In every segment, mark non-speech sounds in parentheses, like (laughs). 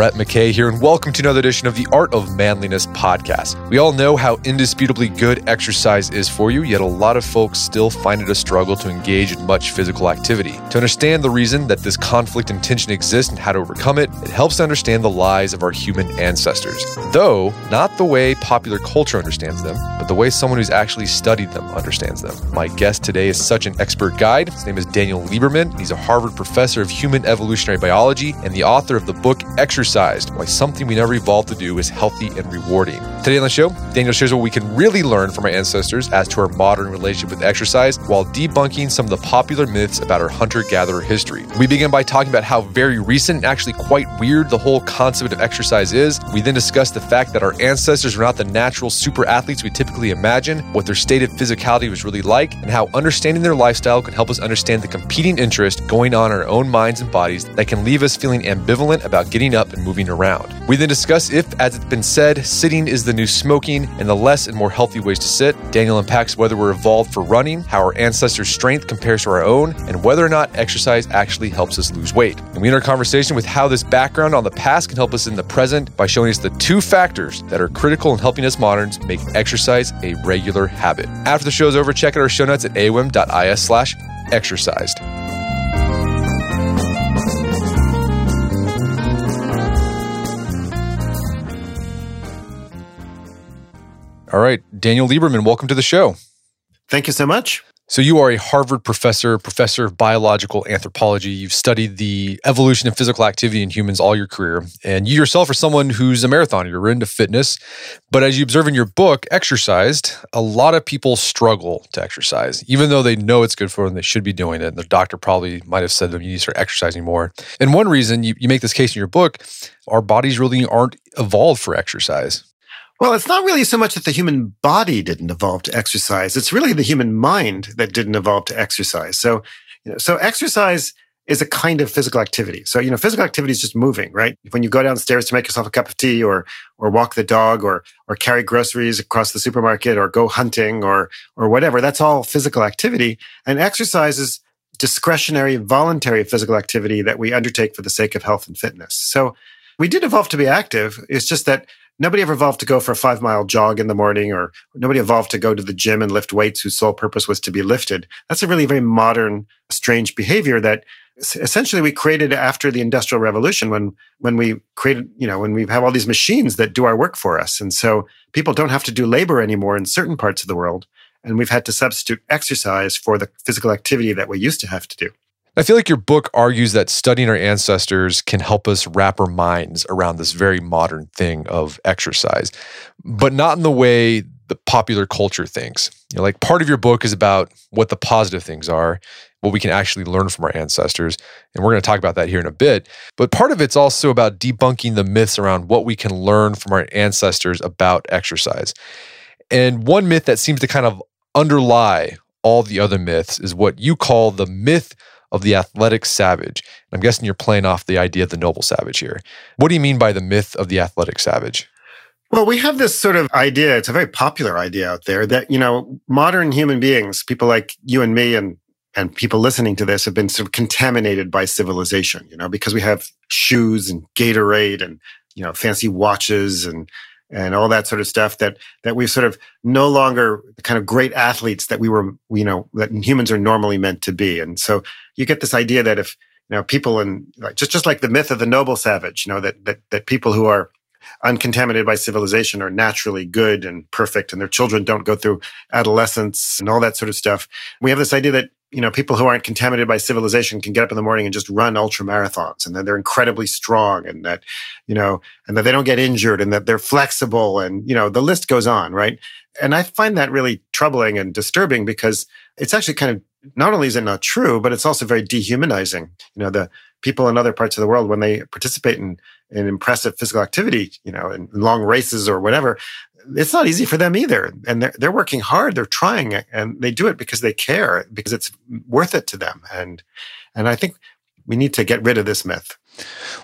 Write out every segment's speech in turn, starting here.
Brett McKay here, and welcome to another edition of the Art of Manliness podcast. We all know how indisputably good exercise is for you, yet a lot of folks still find it a struggle to engage in much physical activity. To understand the reason that this conflict and tension exists and how to overcome it, it helps to understand the lies of our human ancestors. Though, not the way popular culture understands them, but the way someone who's actually studied them understands them. My guest today is such an expert guide. His name is Daniel Lieberman. He's a Harvard professor of human evolutionary biology and the author of the book Why Something We Never Evolved to Do is Healthy and Rewarding. Today on the show, Daniel shares what we can really learn from our ancestors as to our modern relationship with exercise while debunking some of the popular myths about our hunter gatherer history. We begin by talking about how very recent and actually quite weird the whole concept of exercise is. We then discuss the fact that our ancestors were not the natural super athletes we typically imagine, what their state of physicality was really like, and how understanding their lifestyle can help us understand the competing interest going on in our own minds and bodies that can leave us feeling ambivalent about getting up and moving around. We then discuss if, as it's been said, sitting is the new smoking and the less and more healthy ways to sit. Daniel unpacks whether we're evolved for running, how our ancestors' strength compares to our own, and whether or not exercise actually helps us lose weight. And we end our conversation with how this background on the past can help us in the present by showing us the two factors that are critical in helping us moderns make exercise a regular habit. After the show is over, check out our show notes at aom.is slash exercised. All right, Daniel Lieberman, welcome to the show. Thank you so much. So, you are a Harvard professor, professor of biological anthropology. You've studied the evolution of physical activity in humans all your career. And you yourself are someone who's a marathoner. You're into fitness. But as you observe in your book, Exercised, a lot of people struggle to exercise, even though they know it's good for them, they should be doing it. And the doctor probably might have said to them, you need to start exercising more. And one reason you, you make this case in your book, our bodies really aren't evolved for exercise. Well, it's not really so much that the human body didn't evolve to exercise. It's really the human mind that didn't evolve to exercise. So, you know, so exercise is a kind of physical activity. So, you know, physical activity is just moving, right? When you go downstairs to make yourself a cup of tea or, or walk the dog or, or carry groceries across the supermarket or go hunting or, or whatever, that's all physical activity. And exercise is discretionary, voluntary physical activity that we undertake for the sake of health and fitness. So we did evolve to be active. It's just that nobody ever evolved to go for a five mile jog in the morning or nobody evolved to go to the gym and lift weights whose sole purpose was to be lifted. That's a really very modern, strange behavior that essentially we created after the industrial revolution when when we created you know when we have all these machines that do our work for us and so people don't have to do labor anymore in certain parts of the world and we've had to substitute exercise for the physical activity that we used to have to do I feel like your book argues that studying our ancestors can help us wrap our minds around this very modern thing of exercise, but not in the way the popular culture thinks. You know, like part of your book is about what the positive things are, what we can actually learn from our ancestors, and we're going to talk about that here in a bit. But part of it's also about debunking the myths around what we can learn from our ancestors about exercise. And one myth that seems to kind of underlie all the other myths is what you call the myth of the athletic savage. I'm guessing you're playing off the idea of the noble savage here. What do you mean by the myth of the athletic savage? Well, we have this sort of idea, it's a very popular idea out there that, you know, modern human beings, people like you and me and and people listening to this have been sort of contaminated by civilization, you know, because we have shoes and Gatorade and, you know, fancy watches and and all that sort of stuff that that we've sort of no longer the kind of great athletes that we were you know that humans are normally meant to be and so you get this idea that if you know people and like just just like the myth of the noble savage you know that that that people who are uncontaminated by civilization are naturally good and perfect and their children don't go through adolescence and all that sort of stuff we have this idea that you know, people who aren't contaminated by civilization can get up in the morning and just run ultra marathons and that they're incredibly strong and that, you know, and that they don't get injured and that they're flexible and, you know, the list goes on, right? And I find that really troubling and disturbing because it's actually kind of, not only is it not true, but it's also very dehumanizing. You know, the people in other parts of the world, when they participate in, in impressive physical activity, you know, in long races or whatever, it's not easy for them either. And they're, they're working hard. They're trying and they do it because they care, because it's worth it to them. And, and I think we need to get rid of this myth.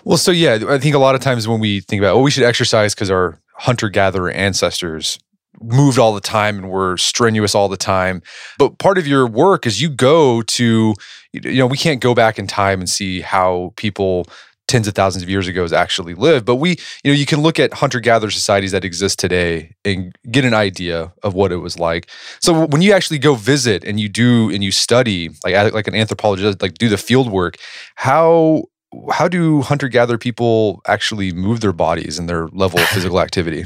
Well, so yeah, I think a lot of times when we think about, oh, we should exercise because our hunter gatherer ancestors moved all the time and were strenuous all the time. But part of your work is you go to, you know, we can't go back in time and see how people tens of thousands of years ago has actually lived. But we, you know, you can look at hunter gatherer societies that exist today and get an idea of what it was like. So when you actually go visit and you do and you study, like like an anthropologist, like do the field work, how how do hunter gatherer people actually move their bodies and their level of physical (laughs) activity?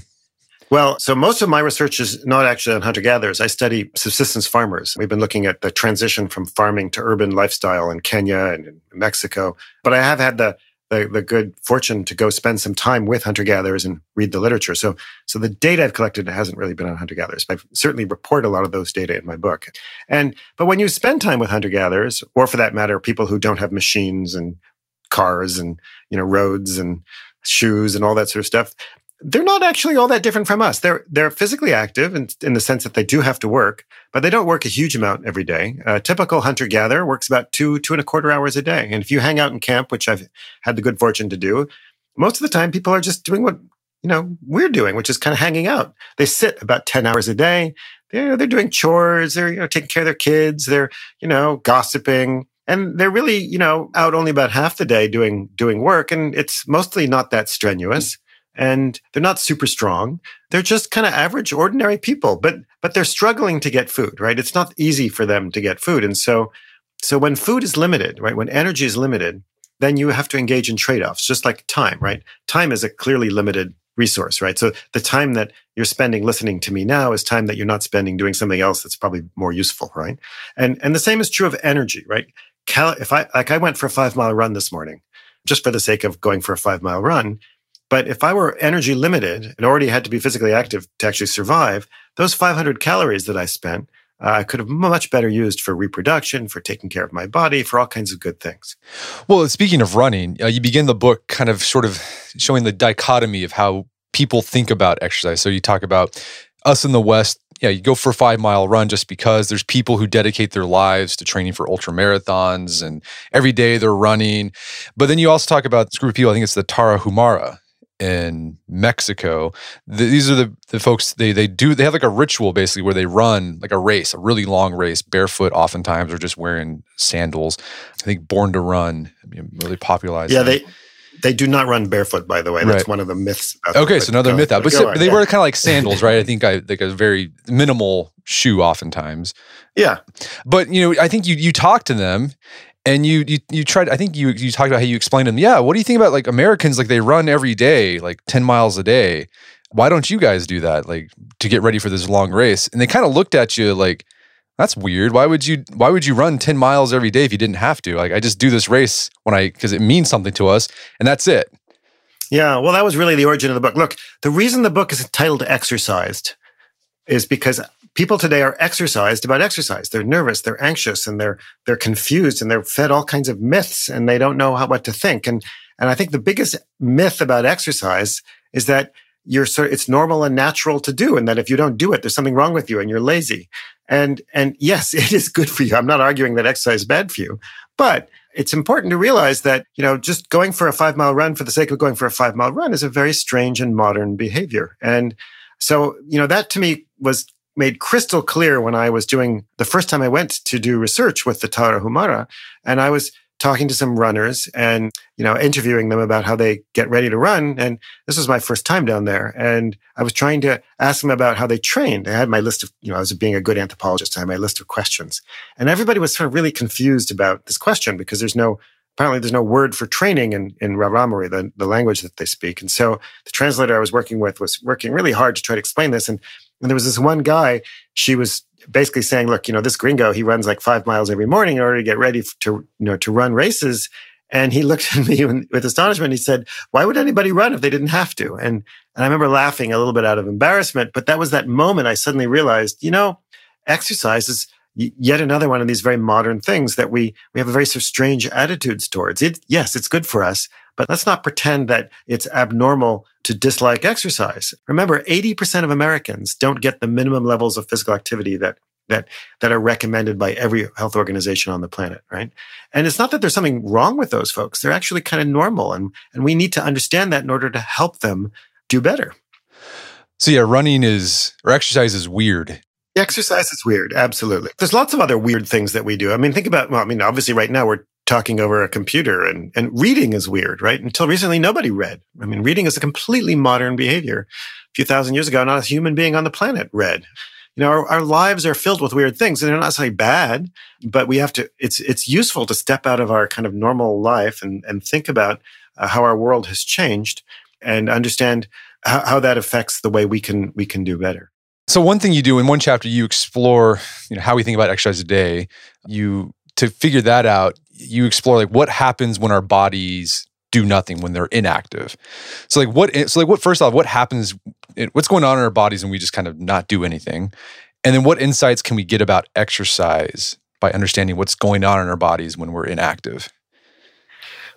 Well, so most of my research is not actually on hunter gatherers. I study subsistence farmers. We've been looking at the transition from farming to urban lifestyle in Kenya and in Mexico. But I have had the the, the good fortune to go spend some time with hunter gatherers and read the literature. So, so the data I've collected hasn't really been on hunter gatherers. I certainly report a lot of those data in my book. And, but when you spend time with hunter gatherers, or for that matter, people who don't have machines and cars and, you know, roads and shoes and all that sort of stuff, they're not actually all that different from us. They're they're physically active in, in the sense that they do have to work, but they don't work a huge amount every day. A typical hunter gatherer works about two two and a quarter hours a day, and if you hang out in camp, which I've had the good fortune to do, most of the time people are just doing what you know we're doing, which is kind of hanging out. They sit about ten hours a day. They're they're doing chores. They're you know taking care of their kids. They're you know gossiping and they're really you know out only about half the day doing doing work and it's mostly not that strenuous and they're not super strong. They're just kind of average, ordinary people, but, but they're struggling to get food, right? It's not easy for them to get food. And so, so when food is limited, right? When energy is limited, then you have to engage in trade-offs, just like time, right? Time is a clearly limited resource, right? So the time that you're spending listening to me now is time that you're not spending doing something else that's probably more useful, right? And, and the same is true of energy, right? Cal- if I, like I went for a five mile run this morning, just for the sake of going for a five mile run, but if I were energy limited and already had to be physically active to actually survive, those 500 calories that I spent, uh, I could have much better used for reproduction, for taking care of my body, for all kinds of good things. Well, speaking of running, uh, you begin the book kind of sort of showing the dichotomy of how people think about exercise. So you talk about us in the West, yeah, you go for a five mile run just because there's people who dedicate their lives to training for ultra marathons and every day they're running. But then you also talk about this group of people, I think it's the Tarahumara, in Mexico. The, these are the, the folks they they do they have like a ritual basically where they run like a race, a really long race, barefoot oftentimes or just wearing sandals. I think Born to Run really popularized. Yeah, they they do not run barefoot, by the way. That's right. one of the myths. okay, so another myth out. But, so, on, they yeah. wear kind of like (laughs) sandals, right? I think I like a very minimal shoe, oftentimes. Yeah, but you know, I think you you talk to them, and you you you tried i think you you talked about how you explained them yeah what do you think about like americans like they run every day like 10 miles a day. Why don't you guys do that like to get ready for this long race? And they kind of looked at you like that's weird. Why would you why would you run 10 miles every day if you didn't have to? Like i just do this race when i because it means something to us and that's it. Yeah well that was really the origin of the book. Look the reason the book is titled exercised is because people today are exercised about exercise. They're nervous, they're anxious, and they're they're confused, and they're fed all kinds of myths, and they don't know how what to think. And and I think the biggest myth about exercise is that you're sort it's normal and natural to do, and that if you don't do it, there's something wrong with you, and you're lazy. And and yes, (laughs) it is good for you. I'm not arguing that exercise is bad for you, but it's important to realize that, you know, just going for a five mile run for the sake of going for a five mile run is a very strange and modern behavior. And so, you know, that to me was made crystal clear when I was doing the first time I went to do research with the Tarahumara. And I was talking to some runners and, you know, interviewing them about how they get ready to run. And this was my first time down there. And I was trying to ask them about how they trained. I had my list of, you know, I was being a good anthropologist. I had my list of questions. And everybody was sort of really confused about this question because there's no, apparently there's no word for training in, in Raramuri, the, the language that they speak. And so the translator I was working with was working really hard to try to explain this. And and there was this one guy, she was basically saying, look, you know, this gringo, he runs like five miles every morning in order to get ready to, you know, to run races. And he (laughs) looked at me with astonishment. He said, why would anybody run if they didn't have to? And, and I remember laughing a little bit out of embarrassment, but that was that moment I suddenly realized, you know, exercise is yet another one of these very modern things that we, we have a very sort of strange attitudes towards it. Yes, it's good for us, but let's not pretend that it's abnormal to dislike exercise. Remember, 80% of Americans don't get the minimum levels of physical activity that that that are recommended by every health organization on the planet, right? And it's not that there's something wrong with those folks. They're actually kind of normal and and we need to understand that in order to help them do better. So yeah, running is or exercise is weird. Exercise is weird, absolutely. There's lots of other weird things that we do. I mean, think about well, I mean, obviously right now we're talking over a computer and, and reading is weird, right? Until recently, nobody read. I mean, reading is a completely modern behavior. A few thousand years ago, not a human being on the planet read. You know, our, our lives are filled with weird things and they're not necessarily bad, but we have to, it's, it's useful to step out of our kind of normal life and, and think about uh, how our world has changed and understand how, how that affects the way we can, we can do better. So one thing you do in one chapter, you explore, you know, how we think about exercise a day. You to figure that out, you explore like what happens when our bodies do nothing when they're inactive. So like what so like what first off what happens what's going on in our bodies when we just kind of not do anything? And then what insights can we get about exercise by understanding what's going on in our bodies when we're inactive?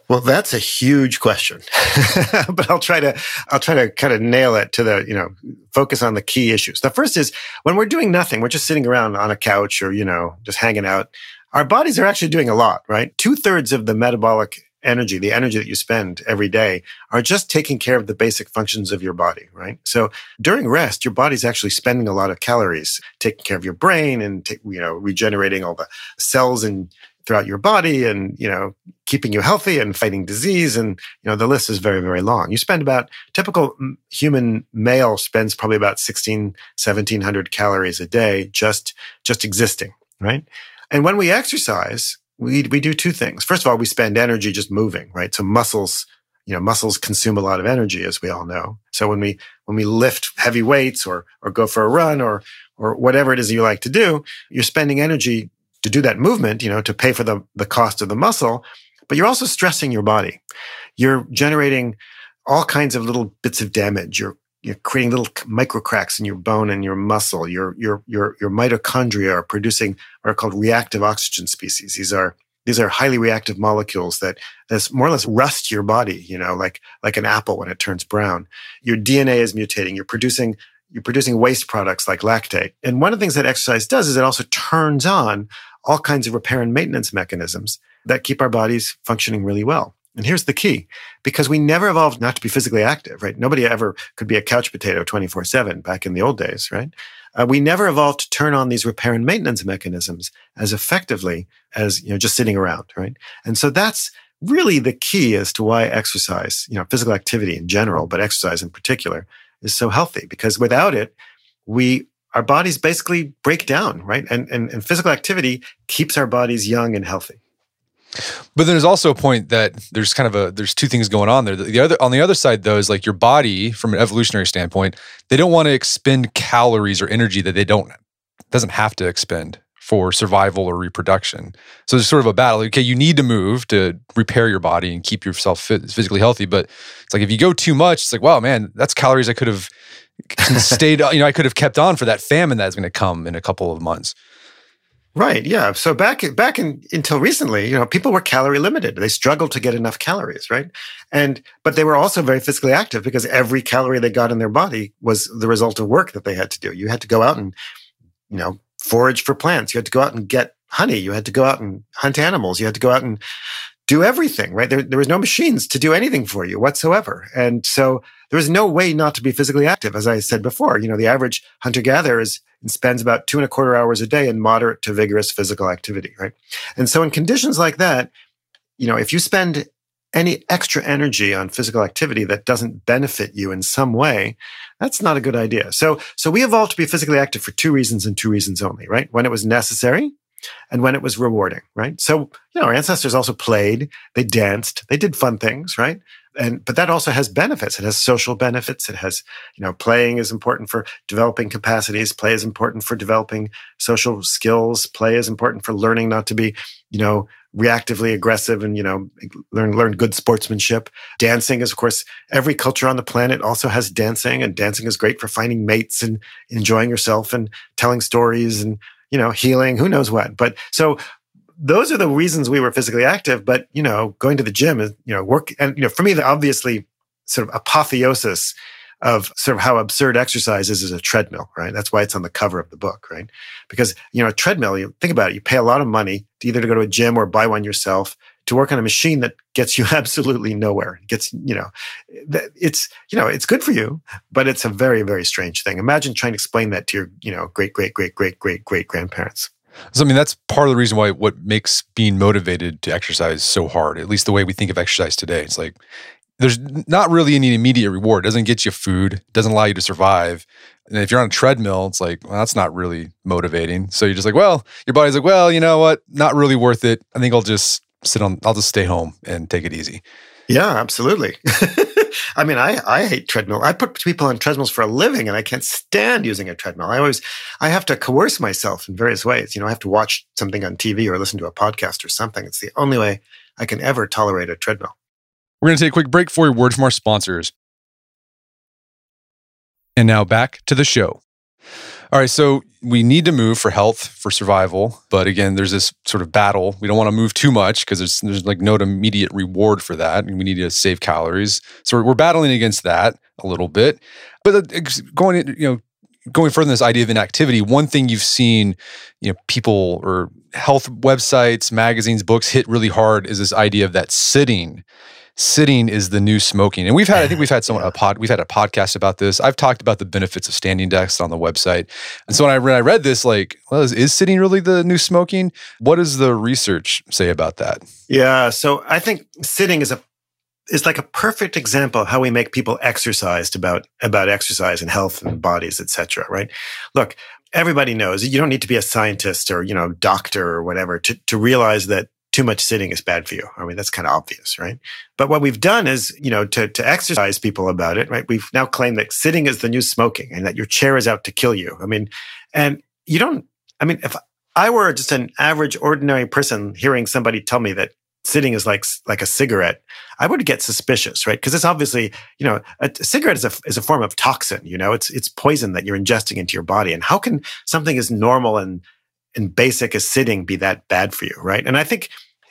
Well, that's a huge question, (laughs) but I'll try to, I'll try to kind of nail it to the, you know, focus on the key issues. The first is when we're doing nothing, we're just sitting around on a couch or, you know, just hanging out our bodies are actually doing a lot, right? Two thirds of the metabolic energy, the energy that you spend every day are just taking care of the basic functions of your body, right? So during rest, your body's actually spending a lot of calories, taking care of your brain and, you know, regenerating all the cells and throughout your body and, you know, keeping you healthy and fighting disease. And, you know, the list is very, very long. You spend about typical human male spends probably about 16, 1700 calories a day just, just existing, right? And when we exercise, we, we do two things. First of all, we spend energy just moving, right? So muscles, you know, muscles consume a lot of energy, as we all know. So when we, when we lift heavy weights or, or go for a run or, or whatever it is you like to do, you're spending energy to do that movement, you know, to pay for the, the cost of the muscle, but you're also stressing your body. You're generating all kinds of little bits of damage. You're you're creating little micro cracks in your bone and your muscle. Your, your, your, your mitochondria are producing what are called reactive oxygen species. These are, these are highly reactive molecules that, that more or less rust your body, you know, like, like an apple when it turns brown. Your DNA is mutating. You're producing, you're producing waste products like lactate. And one of the things that exercise does is it also turns on all kinds of repair and maintenance mechanisms that keep our bodies functioning really well. And here's the key because we never evolved not to be physically active, right? Nobody ever could be a couch potato 24 7 back in the old days, right? Uh, we never evolved to turn on these repair and maintenance mechanisms as effectively as, you know, just sitting around, right? And so that's really the key as to why exercise, you know, physical activity in general, but exercise in particular is so healthy because without it, we, our bodies basically break down, right? And, and, and physical activity keeps our bodies young and healthy. But then there's also a point that there's kind of a there's two things going on there. The other on the other side though is like your body from an evolutionary standpoint, they don't want to expend calories or energy that they don't doesn't have to expend for survival or reproduction. So there's sort of a battle. Okay, you need to move to repair your body and keep yourself fit, physically healthy, but it's like if you go too much, it's like wow, man, that's calories I could have (laughs) stayed, you know, I could have kept on for that famine that's going to come in a couple of months. Right. Yeah. So back back in, until recently, you know, people were calorie limited. They struggled to get enough calories, right? And but they were also very physically active because every calorie they got in their body was the result of work that they had to do. You had to go out and, you know, forage for plants. You had to go out and get honey. You had to go out and hunt animals. You had to go out and do everything, right? There, there was no machines to do anything for you whatsoever. And so there was no way not to be physically active. As I said before, you know, the average hunter gatherer is spends about two and a quarter hours a day in moderate to vigorous physical activity, right? And so in conditions like that, you know, if you spend any extra energy on physical activity that doesn't benefit you in some way, that's not a good idea. So, so we evolved to be physically active for two reasons and two reasons only, right? When it was necessary and when it was rewarding, right? So, you know, our ancestors also played, they danced, they did fun things, right? And, but that also has benefits. It has social benefits. It has, you know, playing is important for developing capacities. Play is important for developing social skills. Play is important for learning not to be, you know, reactively aggressive and, you know, learn, learn good sportsmanship. Dancing is, of course, every culture on the planet also has dancing and dancing is great for finding mates and enjoying yourself and telling stories and you know, healing, who knows what. But so those are the reasons we were physically active. But, you know, going to the gym is, you know, work. And, you know, for me, the obviously sort of apotheosis of sort of how absurd exercise is is a treadmill, right? That's why it's on the cover of the book, right? Because, you know, a treadmill, you think about it, you pay a lot of money to either to go to a gym or buy one yourself to work on a machine that gets you (laughs) absolutely nowhere. Gets, you know, it's, you know, it's good for you, but it's a very, very strange thing. Imagine trying to explain that to your, you know, great, great, great, great, great, great grandparents. So, I mean, that's part of the reason why what makes being motivated to exercise so hard, at least the way we think of exercise today. It's like there's not really any immediate reward. It doesn't get you food, doesn't allow you to survive. And if you're on a treadmill, it's like, well, that's not really motivating. So you're just like, well, your body's like, well, you know what? Not really worth it. I think I'll just sit on, I'll just stay home and take it easy. Yeah, absolutely. (laughs) I mean, I, I hate treadmill. I put people on treadmills for a living and I can't stand using a treadmill. I always, I have to coerce myself in various ways. You know, I have to watch something on TV or listen to a podcast or something. It's the only way I can ever tolerate a treadmill. We're going to take a quick break for a word from our sponsors. And now back to the show. All right, so we need to move for health, for survival. But again, there's this sort of battle. We don't want to move too much because there's, there's like no immediate reward for that. And we need to save calories. So we're, battling against that a little bit. But going, you know, going further this idea of inactivity, one thing you've seen, you know, people or health websites, magazines, books hit really hard is this idea of that sitting sitting is the new smoking. And we've had, I think we've had (laughs) someone, a pod, we've had a podcast about this. I've talked about the benefits of standing desks on the website. And so when I read, I read this, like, well, is, is sitting really the new smoking? What does the research say about that? Yeah. So I think sitting is a is like a perfect example of how we make people exercised about about exercise and health and bodies, etc. Right? Look, everybody knows you don't need to be a scientist or you know doctor or whatever to to realize that too much sitting is bad for you. I mean, that's kind of obvious, right? But what we've done is, you know, to, to exercise people about it, right? We've now claimed that sitting is the new smoking and that your chair is out to kill you. I mean, and you don't, I mean, if I were just an average, ordinary person hearing somebody tell me that sitting is like, like a cigarette, I would get suspicious, right? Because it's obviously, you know, a, a cigarette is a, is a form of toxin, you know, it's, it's poison that you're ingesting into your body. And how can something as normal and and basic as sitting be that bad for you, right? And I think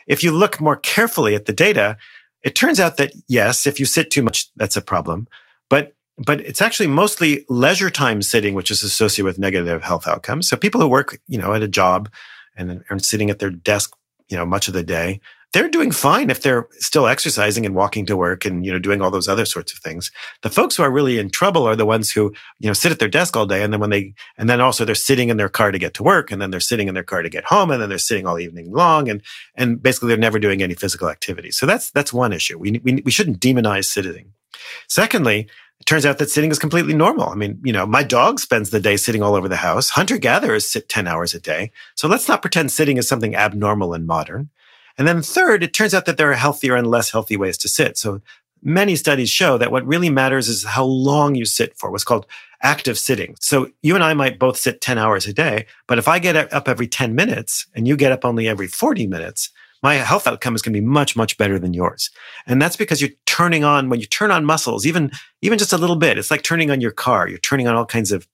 if you look more carefully at the data, it turns out that yes, if you sit too much, that's a problem. But but it's actually mostly leisure time sitting, which is associated with negative health outcomes. So people who work, you know, at a job and are sitting at their desk, you know, much of the day, they're doing fine if they're still exercising and walking to work and you know doing all those other sorts of things the folks who are really in trouble are the ones who you know sit at their desk all day and then when they and then also they're sitting in their car to get to work and then they're sitting in their car to get home and then they're sitting all evening long and and basically they're never doing any physical activity so that's that's one issue we we, we shouldn't demonize sitting secondly it turns out that sitting is completely normal. I mean, you know, my dog spends the day sitting all over the house. Hunter gatherers sit 10 hours a day. So let's not pretend sitting is something abnormal and modern. And then third, it turns out that there are healthier and less healthy ways to sit. So many studies show that what really matters is how long you sit for, what's called active sitting. So you and I might both sit 10 hours a day, but if I get up every 10 minutes and you get up only every 40 minutes, my health outcome is going to be much, much better than yours. And that's because you're turning on, when you turn on muscles, even, even just a little bit, it's like turning on your car. You're turning on all kinds of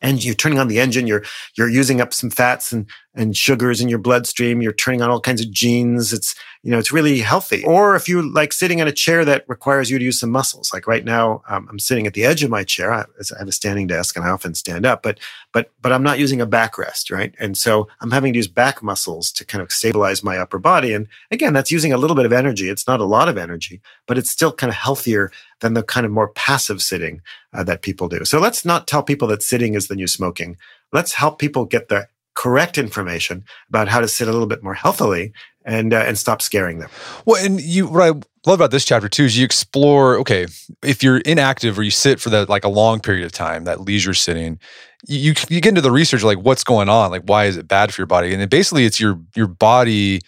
and you're turning on the engine, you're you're using up some fats and and sugars in your bloodstream, you're turning on all kinds of genes. It's you know, it's really healthy. Or if you like sitting in a chair that requires you to use some muscles, like right now, um, I'm sitting at the edge of my chair. I, I, have a standing desk, and I often stand up, but but but I'm not using a backrest, right? And so I'm having to use back muscles to kind of stabilize my upper body. And again, that's using a little bit of energy. It's not a lot of energy, but it's still kind of healthier than the kind of more passive sitting uh, that people do. So let's not tell people that sitting is the new smoking. Let's help people get the correct information about how to sit a little bit more healthily and uh, and stop scaring them. Well, and you what I love about this chapter too is you explore. Okay, if you're inactive or you sit for that like a long period of time, that leisure sitting, you you get into the research like what's going on, like why is it bad for your body, and basically it's your your body.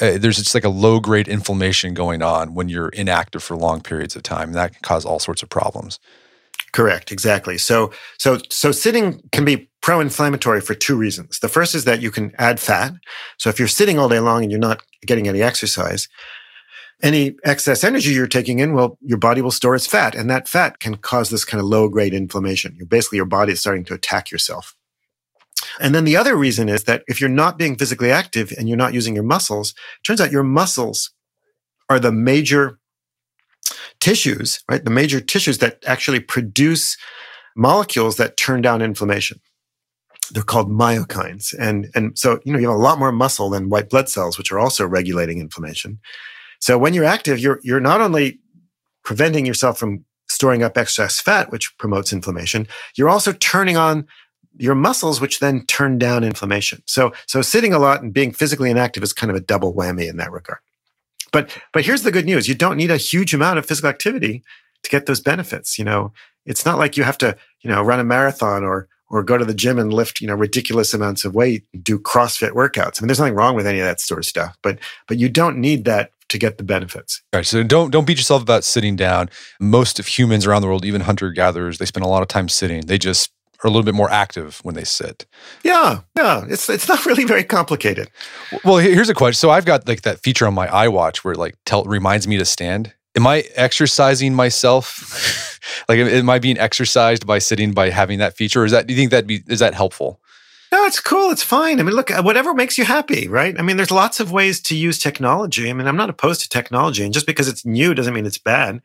Uh, there's just like a low grade inflammation going on when you're inactive for long periods of time, and that can cause all sorts of problems. Correct, exactly. So so so sitting can be pro-inflammatory for two reasons. The first is that you can add fat. So if you're sitting all day long and you're not getting any exercise, any excess energy you're taking in, well, your body will store its fat, and that fat can cause this kind of low-grade inflammation. You're basically your body is starting to attack yourself. And then the other reason is that if you're not being physically active and you're not using your muscles, turns out your muscles are the major tissues, right? The major tissues that actually produce molecules that turn down inflammation. They're called myokines. And, and so, you know, you have a lot more muscle than white blood cells, which are also regulating inflammation. So when you're active, you're, you're not only preventing yourself from storing up excess fat, which promotes inflammation, you're also turning on your muscles, which then turn down inflammation. So, so sitting a lot and being physically inactive is kind of a double whammy in that regard. But, but here's the good news. You don't need a huge amount of physical activity to get those benefits. You know, it's not like you have to, you know, run a marathon or, or go to the gym and lift, you know, ridiculous amounts of weight, and do CrossFit workouts. I mean, there's nothing wrong with any of that sort of stuff, but, but you don't need that to get the benefits. All right. So don't don't beat yourself about sitting down. Most of humans around the world, even hunter gatherers, they spend a lot of time sitting. They just are a little bit more active when they sit. Yeah, yeah. It's it's not (laughs) really very complicated. Well, here's a question. So I've got like that feature on my iWatch where it like tell reminds me to stand. Am I exercising myself? (laughs) like am I being exercised by sitting by having that feature? Or is that do you think that be is that helpful? No, it's cool. It's fine. I mean, look, uh, whatever makes you happy, right? I mean, there's lots of ways to use technology. I mean, I'm not opposed to technology, and just because it's new doesn't mean it's bad.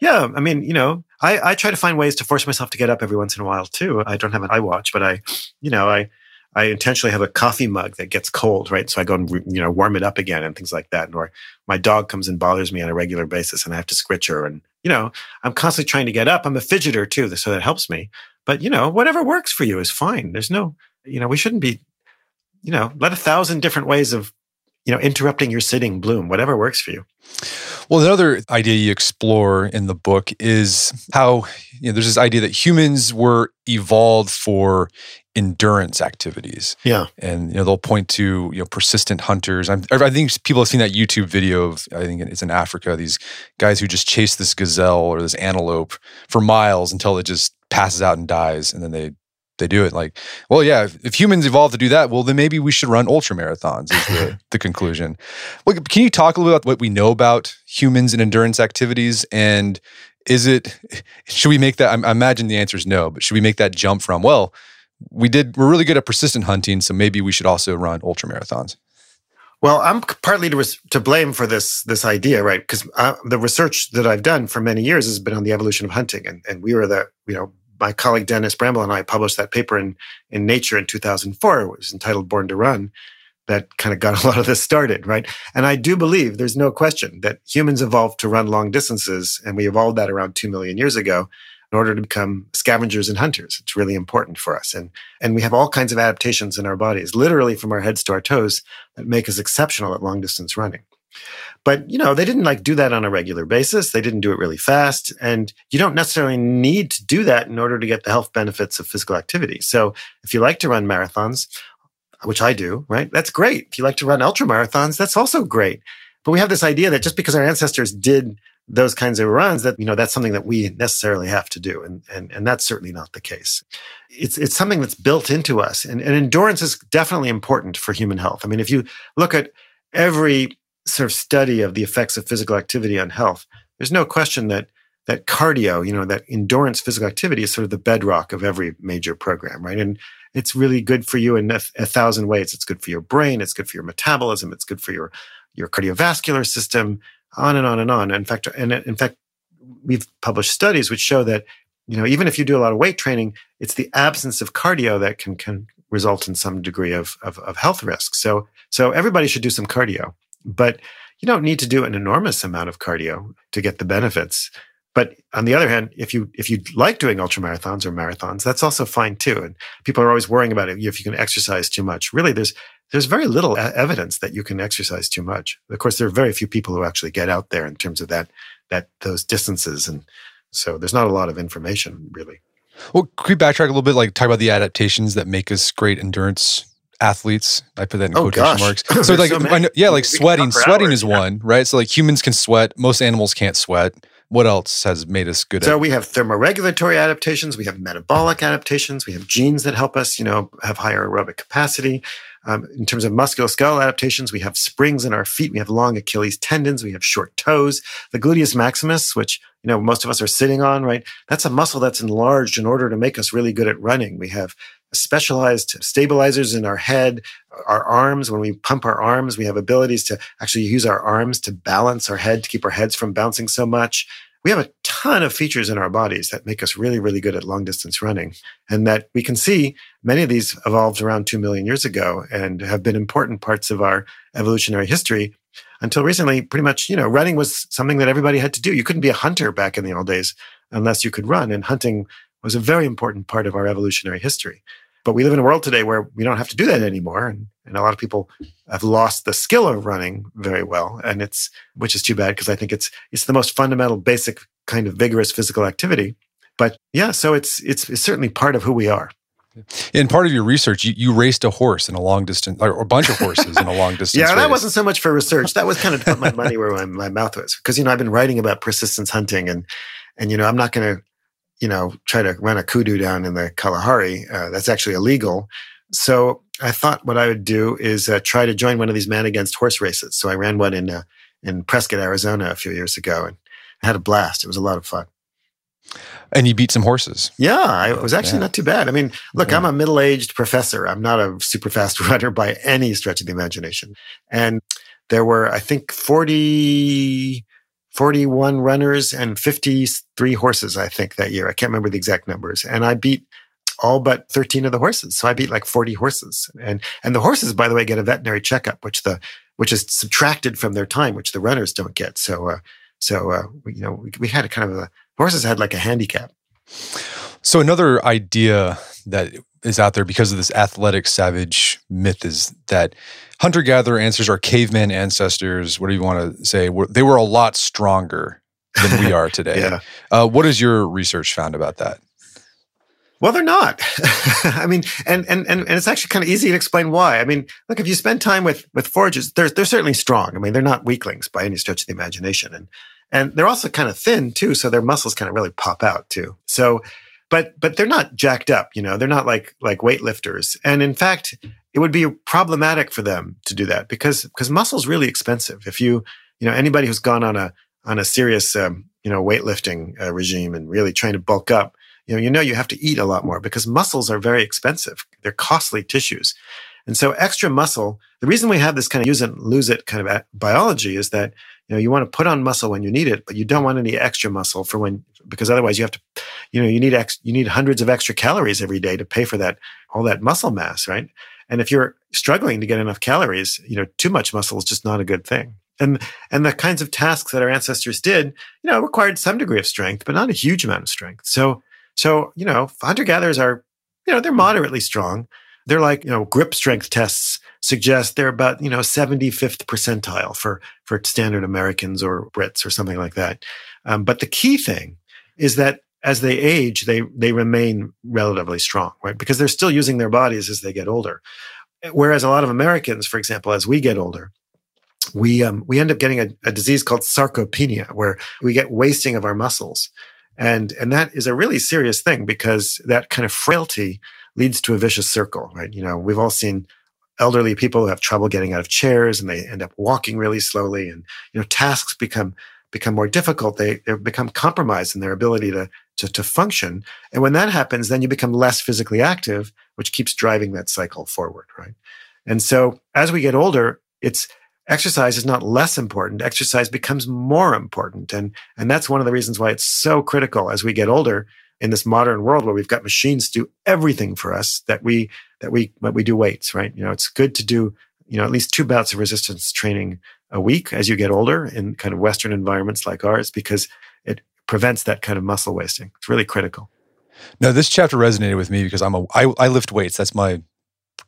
Yeah, I mean, you know, I, I try to find ways to force myself to get up every once in a while too. I don't have an iWatch, but I, you know, I I intentionally have a coffee mug that gets cold, right? So I go and you know warm it up again and things like that. Or my dog comes and bothers me on a regular basis, and I have to scritch her. And you know, I'm constantly trying to get up. I'm a fidgeter too, so that helps me. But you know, whatever works for you is fine. There's no you know, we shouldn't be, you know, let a thousand different ways of, you know, interrupting your sitting bloom, whatever works for you. Well, another idea you explore in the book is how you know, there's this idea that humans were evolved for endurance activities. Yeah, and you know they'll point to you know persistent hunters. I'm, i think people have seen that YouTube video of I think it's in Africa. These guys who just chase this gazelle or this antelope for miles until it just passes out and dies, and then they they do it like well yeah if, if, humans evolved to do that well then maybe we should run ultra marathons is the, (laughs) the conclusion. Well can you talk a little bit about what we know about humans and endurance activities? And is it should we make that I, imagine the answer is no but should we make that jump from well we did we're really good at persistent hunting so maybe we should also run ultra marathons? Well, I'm partly to, res- to blame for this this idea, right? Because uh, the research that I've done for many years has been on the evolution of hunting, and, and we were the you know my colleague Dennis Bramble and I published that paper in, in Nature in 2004. It was entitled Born to Run. That kind of got (laughs) a lot of this started, right? And I do believe there's no question that humans evolved to run long distances, and we evolved that around 2 million years ago in order to become scavengers and hunters. It's really important for us. And, and we have all kinds of adaptations in our bodies, literally from our heads to our toes, that make us exceptional at long distance running. But, you know, they didn't like do that on a regular basis. They didn't do it really fast. And you don't necessarily need to do that in order to get the health benefits of physical activity. So if you like to run marathons, which I do, right? That's great. If you like to run ultra marathons, that's also great. But we have this idea that just because our ancestors did those kinds of runs that you know that's something that we necessarily have to do and and, and that's certainly not the case it's it's something that's built into us and, and endurance is definitely important for human health i mean if you look at every sort of study of the effects of physical activity on health, there's no question that that cardio, you know, that endurance physical activity is sort of the bedrock of every major program, right? And it's really good for you in a, a, thousand ways. It's good for your brain. It's good for your metabolism. It's good for your your cardiovascular system. On and on and on. In fact, and in fact, we've published studies which show that you know even if you do a lot of weight training, it's the absence of cardio that can can result in some degree of of, of health risk. So so everybody should do some cardio. But you don't need to do an enormous amount of cardio to get the benefits. But on the other hand, if you if you like doing ultra marathons or marathons, that's also fine too. And people are always worrying about it if you can exercise too much. Really, there's there's very little evidence that you can exercise too much. Of course, there are very few people who actually get out there in terms of that that those distances, and so there's not a lot of information really. Well, could we backtrack a little bit, like talk about the adaptations that make us great endurance athletes. I put that in oh, quotation gosh. marks. (laughs) So like, so yeah, like sweating. Sweating hours, is yeah. one, right? So like humans can sweat. Most animals can't sweat. What else has made us good? At So at- we have thermoregulatory adaptations. We have metabolic adaptations. We have genes that help us, you know, have higher aerobic capacity. Um, in terms of musculoskeletal adaptations, we have springs in our feet. We have long Achilles tendons. We have short toes. The gluteus maximus, which you know most of us are sitting on, right? That's a muscle that's enlarged in order to make us really good at running. We have specialized stabilizers in our head, our arms. When we pump our arms, we have abilities to actually use our arms to balance our head to keep our heads from bouncing so much. We have a ton of features in our bodies that make us really, really good at long distance running. And that we can see many of these evolved around 2 million years ago and have been important parts of our evolutionary history until recently. Pretty much, you know, running was something that everybody had to do. You couldn't be a hunter back in the old days unless you could run. And hunting was a very important part of our evolutionary history. But we live in a world today where we don't have to do that anymore. And, and a lot of people have lost the skill of running very well. And it's, which is too bad because I think it's, it's the most fundamental, basic kind of vigorous physical activity. But yeah, so it's, it's, it's certainly part of who we are. In part of your research, you, you raced a horse in a long distance, or a bunch of horses in a long (laughs) distance. yeah, race. that wasn't so much for research. That was kind of put my money where my, my mouth was, because you know I've been writing about persistence hunting, and and you know I'm not going to, you know, try to run a kudu down in the Kalahari. Uh, that's actually illegal. So I thought what I would do is uh, try to join one of these man against horse races. So I ran one in uh, in Prescott, Arizona, a few years ago, and I had a blast. It was a lot of fun. And you beat some horses. Yeah, I was actually yeah. not too bad. I mean, look, yeah. I'm a middle aged professor. I'm not a super fast (laughs) runner by any stretch of the imagination. And there were, I think, 40, 41 runners and 53 horses, I think, that year. I can't remember the exact numbers. And I beat all but 13 of the horses. So I beat like 40 horses. And, and the horses, by the way, get a veterinary checkup, which the, which is subtracted from their time, which the runners don't get. So, uh, so, uh, you know, we, we had a kind of a, horses had like a handicap. So another idea that is out there because of this athletic savage myth is that hunter gatherer ancestors, are caveman ancestors, whatever you want to say, were, they were a lot stronger than we are (laughs) today. yeah. Uh, what has your research found about that? Well, they're not. (laughs) I mean, and, and, and, and it's actually kind of easy to explain why. I mean, look, if you spend time with, with forages, they're, they're certainly strong. I mean, they're not weaklings by any stretch of the imagination. And, and they're also kind of thin too. So their muscles kind of really pop out too. So, but, but they're not jacked up, you know, they're not like, like weightlifters. And in fact, it would be problematic for them to do that because, because muscle's really expensive. If you, you know, anybody who's gone on a, on a serious, um, you know, weightlifting uh, regime and really trying to bulk up, you know, you know, you have to eat a lot more because muscles are very expensive. They're costly tissues. And so extra muscle, the reason we have this kind of use it, lose it kind of biology is that you know, you want to put on muscle when you need it, but you don't want any extra muscle for when, because otherwise you have to, you know, you need ex, you need hundreds of extra calories every day to pay for that, all that muscle mass, right? And if you're struggling to get enough calories, you know, too much muscle is just not a good thing. And, and the kinds of tasks that our ancestors did, you know, required some degree of strength, but not a huge amount of strength. So, so, you know, hunter gatherers are, you know, they're moderately strong. They're like, you know, grip strength tests suggest they're about, you know, 75th percentile for, for standard Americans or Brits or something like that. Um, but the key thing is that as they age, they, they remain relatively strong, right? Because they're still using their bodies as they get older. Whereas a lot of Americans, for example, as we get older, we, um, we end up getting a, a disease called sarcopenia, where we get wasting of our muscles. And, and that is a really serious thing because that kind of frailty leads to a vicious circle, right? You know, we've all seen elderly people who have trouble getting out of chairs and they end up walking really slowly and you know tasks become become more difficult. They, they become compromised in their ability to, to to function. And when that happens then you become less physically active which keeps driving that cycle forward right? And so as we get older it's exercise is not less important. Exercise becomes more important. And and that's one of the reasons why it's so critical as we get older in this modern world where we've got machines to do everything for us that we that we that we do weights right? You know it's good to do you know at least two bouts of resistance training a week as you get older in kind of western environments like ours because it prevents that kind of muscle wasting. It's really critical. No this chapter resonated with me because i'm a i, I lift weights. That's my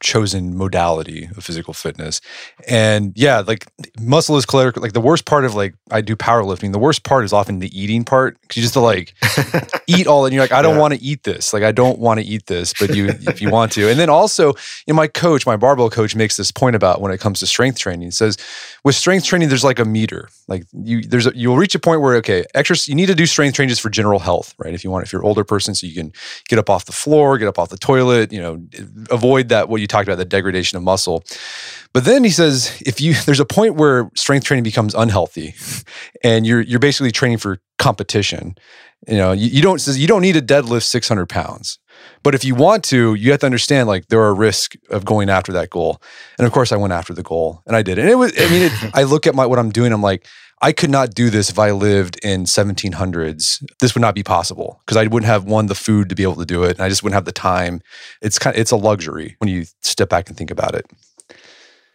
chosen modality of physical fitness. And yeah, like muscle is caloric. Like the worst part of like I do powerlifting, the worst part is often the eating part because you just to like (laughs) eat all and you're like, I don't yeah. want to eat this. Like I don't want to eat this, but you if you want to. And then also, you know, my coach, my barbell coach makes this point about when it comes to strength training. He says with strength training, there's like a meter. Like you there's a, you'll reach a point where okay, exercise you need to do strength training just for general health, right? If you want, if you're an older person, so you can get up off the floor, get up off the toilet, you know, avoid that what you talked about the degradation of muscle. But then he says if you (laughs) there's a point where strength training becomes unhealthy (laughs) and you're you're basically training for competition. You know, you, you don't you don't need to deadlift 600 pounds. But if you want to, you have to understand like there are risks of going after that goal. And of course I went after the goal and I did. And it was I mean it, (laughs) I look at my what I'm doing I'm like I could not do this if I lived in 1700s. This would not be possible because I wouldn't have one the food to be able to do it, and I just wouldn't have the time. It's kind of it's a luxury when you step back and think about it.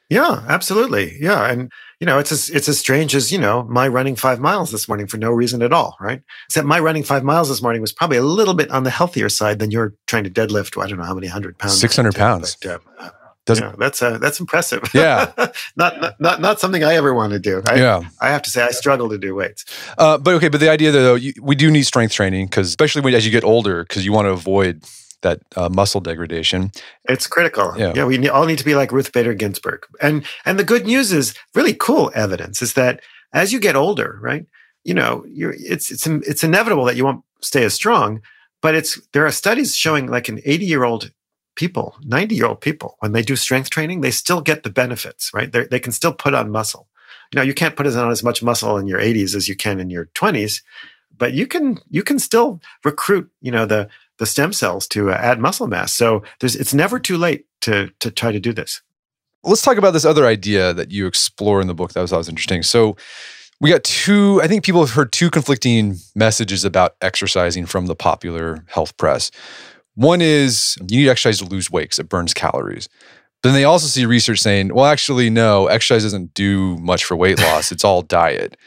Yeah, absolutely. Yeah. And, you know, it's as, it's as strange as, you know, my running five miles this morning for no reason at all, right? Except my running five miles this morning was probably a little bit on the healthier side than you're trying to deadlift. I don't know how many hundred pounds. 600 pounds. But, uh, does yeah, that's uh, that's impressive. (laughs) Yeah, not, not, not not something I ever want to do. I, yeah, I have to say I struggle to do weights. Uh, but okay, but the idea though, you, we do need strength training because especially when, as you get older, because you want to avoid that uh, muscle degradation. It's critical. Yeah, yeah we all need to be like Ruth Bader Ginsburg. And and the good news is really cool evidence is that as you get older, right? You know, you're it's it's it's inevitable that you won't stay as strong. But it's there are studies showing like an 80 year old people, 90 year old people, when they do strength training, they still get the benefits, right? They're, they can still put on muscle. You know, you can't put on as much muscle in your 80s as you can in your 20s, but you can you can still recruit, you know, the the stem cells to uh, add muscle mass. So there's it's never too late to to try to do this. Let's talk about this other idea that you explore in the book that was, was interesting. So we got two i think people have heard two conflicting messages about exercising from the popular health press one is you need exercise to lose weight because it burns calories. But then they also see research saying, well, actually, no, exercise doesn't do much for weight loss. It's all diet.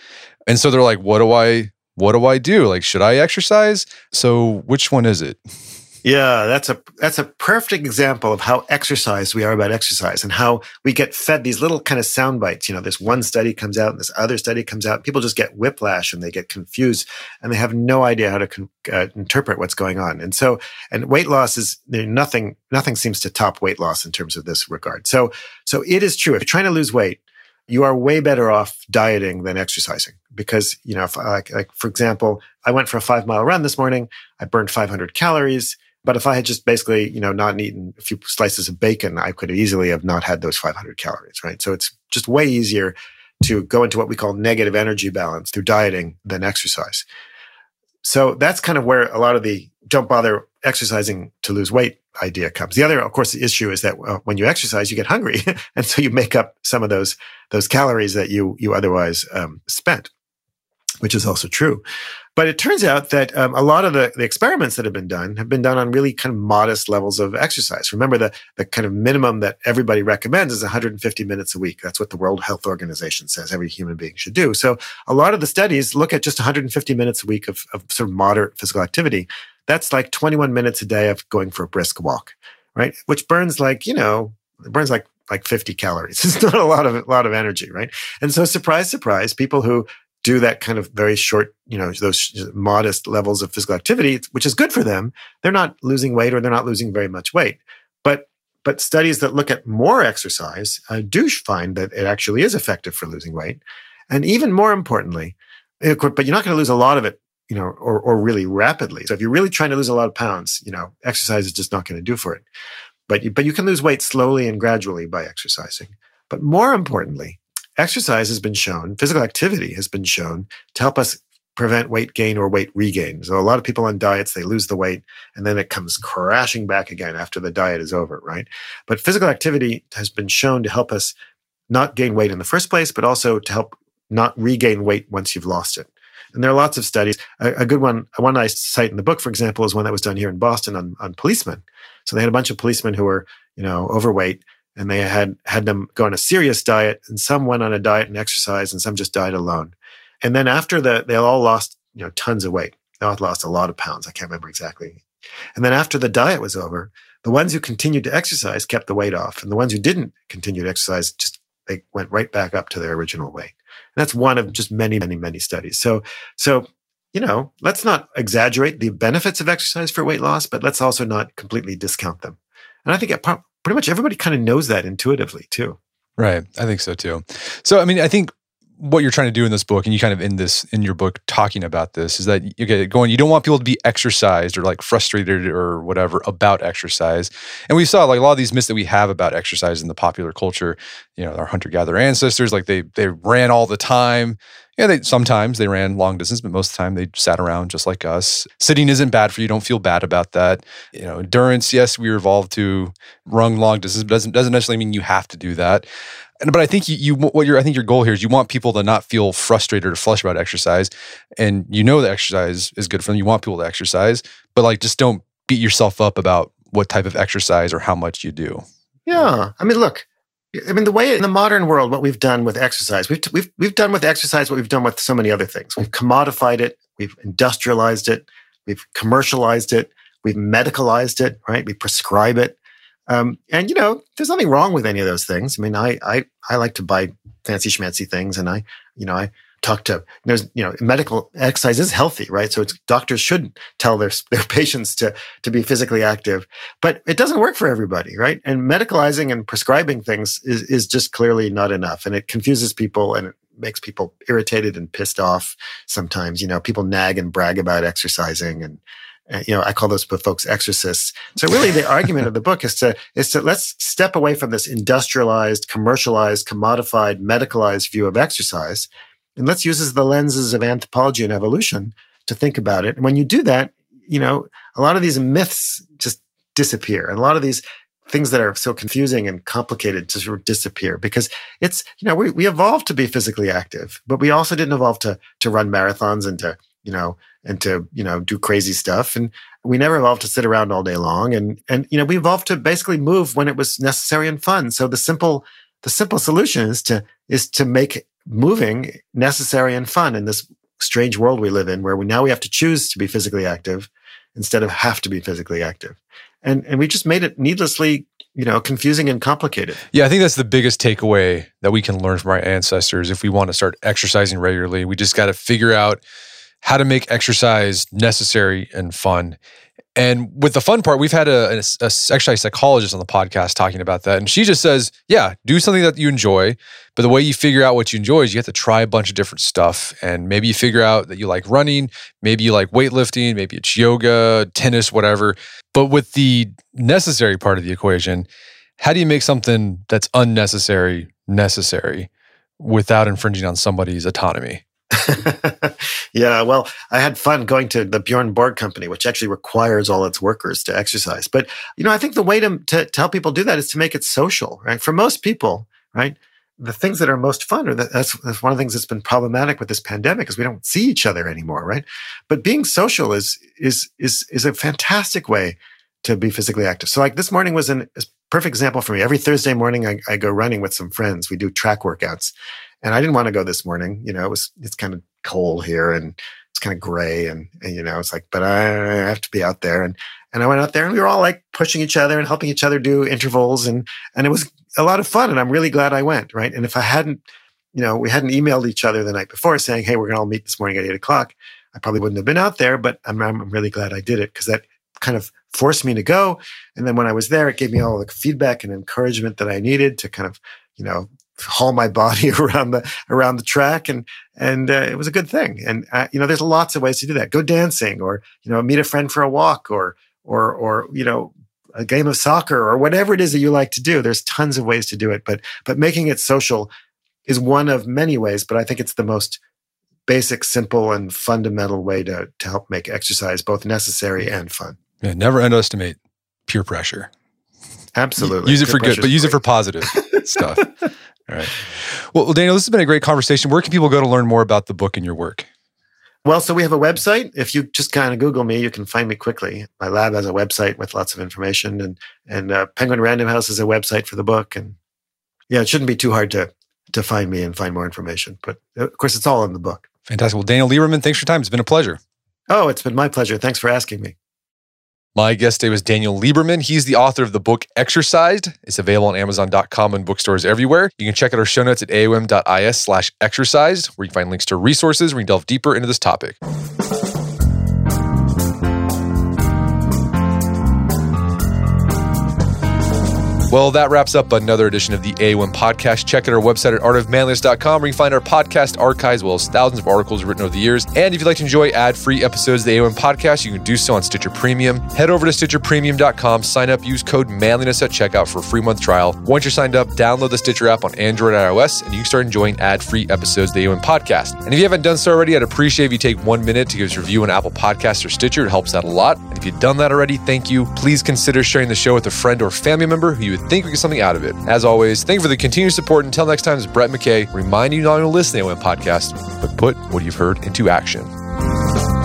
And so they're like, what do I what do I do? Like, should I exercise? So which one is it? Yeah, that's a that's a perfect example of how exercise we are about exercise and how we get fed these little kind of sound bites. You know, this one study comes out and this other study comes out. People just get whiplash and they get confused and they have no idea how to con- uh, interpret what's going on. And so, and weight loss is nothing. Nothing seems to top weight loss in terms of this regard. So, so it is true. If you're trying to lose weight, you are way better off dieting than exercising because you know, if, like, like for example, I went for a five mile run this morning. I burned 500 calories but if I had just basically, you know, not eaten a few slices of bacon, I could easily have not had those 500 calories, right? So it's just way easier to go into what we call negative energy balance through dieting than exercise. So that's kind of where a lot of the don't bother exercising to lose weight idea comes. The other, of course, the issue is that uh, when you exercise, you get hungry, (laughs) and so you make up some of those those calories that you you otherwise um, spent, which is also true. But it turns out that um, a lot of the, the, experiments that have been done have been done on really kind of modest levels of exercise. Remember, the, the kind of minimum that everybody recommends is 150 minutes a week. That's what the World Health Organization says every human being should do. So a lot of the studies look at just 150 minutes a week of, of sort of moderate physical activity. That's like 21 minutes a day of going for a brisk walk, right? Which burns like, you know, it burns like like 50 calories. (laughs) It's not a lot of a lot of energy, right? And so surprise, surprise, people who do that kind of very short, you know, those modest levels of physical activity, which is good for them. They're not losing weight or they're not losing very much weight. But but studies that look at more exercise uh, do find that it actually is effective for losing weight. And even more importantly, but you're not going to lose a lot of it, you know, or, or really rapidly. So if you're really trying to lose a lot of pounds, you know, exercise is just not going to do for it. But you, but you can lose weight slowly and gradually by exercising. But more importantly, exercise has been shown, physical activity has been shown to help us prevent weight gain or weight regain. So a lot of people on diets, they lose the weight and then it comes crashing back again after the diet is over, right? But physical activity has been shown to help us not gain weight in the first place, but also to help not regain weight once you've lost it. And there are lots of studies. A, a good one, one I cite in the book, for example, is one that was done here in Boston on, on policemen. So they had a bunch of policemen who were, you know, overweight and they had had them go on a serious diet and some went on a diet and exercise and some just died alone. And then after that they all lost you know tons of weight. They all lost a lot of pounds. I can't remember exactly. And then after the diet was over the ones who continued to exercise kept the weight off and the ones who didn't continue to exercise just they went right back up to their original weight. And that's one of just many many many studies. So so you know let's not exaggerate the benefits of exercise for weight loss but let's also not completely discount them. And i think it pretty much everybody kind of knows that intuitively too. Right. I think so too. So, I mean, I think what you're trying to do in this book, and you kind of in this in your book talking about this, is that you get going. You don't want people to be exercised or like frustrated or whatever about exercise. And we saw like a lot of these myths that we have about exercise in the popular culture. You know, our hunter gatherer ancestors, like they they ran all the time. Yeah, they sometimes they ran long distance, but most of the time they sat around just like us. Sitting isn't bad for you. Don't feel bad about that. You know, endurance. Yes, we evolved to run long distance, but doesn't doesn't necessarily mean you have to do that. But I think you, you what your I think your goal here is you want people to not feel frustrated or flush about exercise, and you know that exercise is good for them. You want people to exercise, but like just don't beat yourself up about what type of exercise or how much you do. Yeah, I mean, look, I mean, the way in the modern world, what we've done with exercise, we've, we've, we've done with exercise what we've done with so many other things. We've commodified it, we've industrialized it, we've commercialized it, we've medicalized it, right? We prescribe it. Um, and you know, there's nothing wrong with any of those things. I mean, I I I like to buy fancy schmancy things, and I you know I talk to there's you know medical exercise is healthy right? So doctors should tell their (laughs) their patients to to be physically active but it doesn't work for everybody right? And medicalizing and prescribing things is is just clearly not enough. And it confuses people and it makes people irritated and pissed off sometimes. You know people nag and brag about exercising and Uh, you know, I call those folks exercists. So really the argument of the book is to, is to let's step away from this industrialized, commercialized, commodified, medicalized view of exercise and let's use the lenses of anthropology and evolution to think about it. And when you do that, you know, a lot of these myths just disappear. And a lot of these things that are so confusing and complicated just sort of disappear because it's, you know, we, we evolved to be physically active, but we also didn't evolve to, to run marathons and to, you know, and to, you know, do crazy stuff. And we never evolved to sit around all day long. And, and, you know, we evolved to basically move when it was necessary and fun. So the simple, the simple solution is to, is to make moving necessary and fun in this strange world we live in where we now we have to choose to be physically active instead of have to be physically active and and we just made it needlessly you know confusing and complicated yeah i think that's the biggest takeaway that we can learn from our ancestors if we want to start exercising regularly we just got to figure out how to make exercise necessary and fun and with the fun part, we've had a, a, a, psychologist on the podcast talking about that. And she just says, yeah, do something that you enjoy. But the way you figure out what you enjoy is you have to try a bunch of different stuff. And maybe you figure out that you like running, maybe you like weightlifting, maybe it's yoga, tennis, whatever. But with the necessary part of the equation, how do you make something that's unnecessary necessary without infringing on somebody's autonomy? (laughs) yeah, well, I had fun going to the Bjorn Borg company, which actually requires all its workers to exercise. But, you know, I think the way to, to, to people do that is to make it social, right? For most people, right? The things that are most fun are that that's, that's one of the things that's been problematic with this pandemic is we don't see each other anymore, right? But being social is, is, is, is a fantastic way to be physically active. So like this morning was an, a perfect example for me. Every Thursday morning, I, I go running with some friends. We do track workouts and I didn't want to go this morning. You know, it was, it's kind of cold here and it's kind of gray and, and, you know, it's like, but I, I have to be out there. And, and I went out there and we were all like pushing each other and helping each other do intervals. And, and it was a lot of fun. And I'm really glad I went. Right. And if I hadn't, you know, we hadn't emailed each other the night before saying, Hey, we're going to all meet this morning at eight o'clock. I probably wouldn't have been out there, but I'm, I'm really glad I did it because that kind of forced me to go. And then when I was there, it gave me all the feedback and encouragement that I needed to kind of, you know, haul my body (laughs) around the around the track and and uh, it was a good thing. And uh, you know there's lots of ways to do that. Go dancing or you know meet a friend for a walk or or or you know a game of soccer or whatever it is that you like to do. There's tons of ways to do it but but making it social is one of many ways but i think it's the most basic simple and fundamental way to to help make exercise both necessary and fun. Yeah never underestimate peer pressure. Absolutely. Use it for good but use it for positive (laughs) stuff all right. Well, Daniel, this has been a great conversation. Where can people go to learn more about the book and your work? Well, so we have a website. If you just kind of Google me, you can find me quickly. My lab has a website with lots of information, and and uh, Penguin Random House is a website for the book. And yeah, it shouldn't be too hard to to find me and find more information. But uh, of course, it's all in the book. Fantastic. Well, Daniel Lieberman, thanks for your time. It's been a pleasure. Oh, it's been my pleasure. Thanks for asking me. My guest today was Daniel Lieberman. He's the author of the book Exercised. It's available on Amazon.com and bookstores everywhere. You can check out our show notes at aom.is slash exercised, where you can find links to resources where you delve deeper into this topic. Well, that wraps up another edition of the AOM podcast. Check out our website at artofmanliness.com where you can find our podcast archives as well as thousands of articles written over the years. And if you'd like to enjoy ad-free episodes of the AOM podcast, you can do so on Stitcher Premium. Head over to stitcherpremium.com, sign up, use code manliness at checkout for a free month trial. Once you're signed up, download the Stitcher app on Android and iOS, and you can start enjoying ad-free episodes of the AOM podcast. And if you haven't done so already, I'd appreciate if you take one minute to give us a review on Apple Podcasts or Stitcher. It helps out a lot. And if you've done that already, thank you. Please consider sharing the show with a friend or family member who you think we get something out of it. As always, thank you for the continued support. Until next time, it's Brett McKay reminding you not only to listen to the AOM podcast, but put what you've heard into action.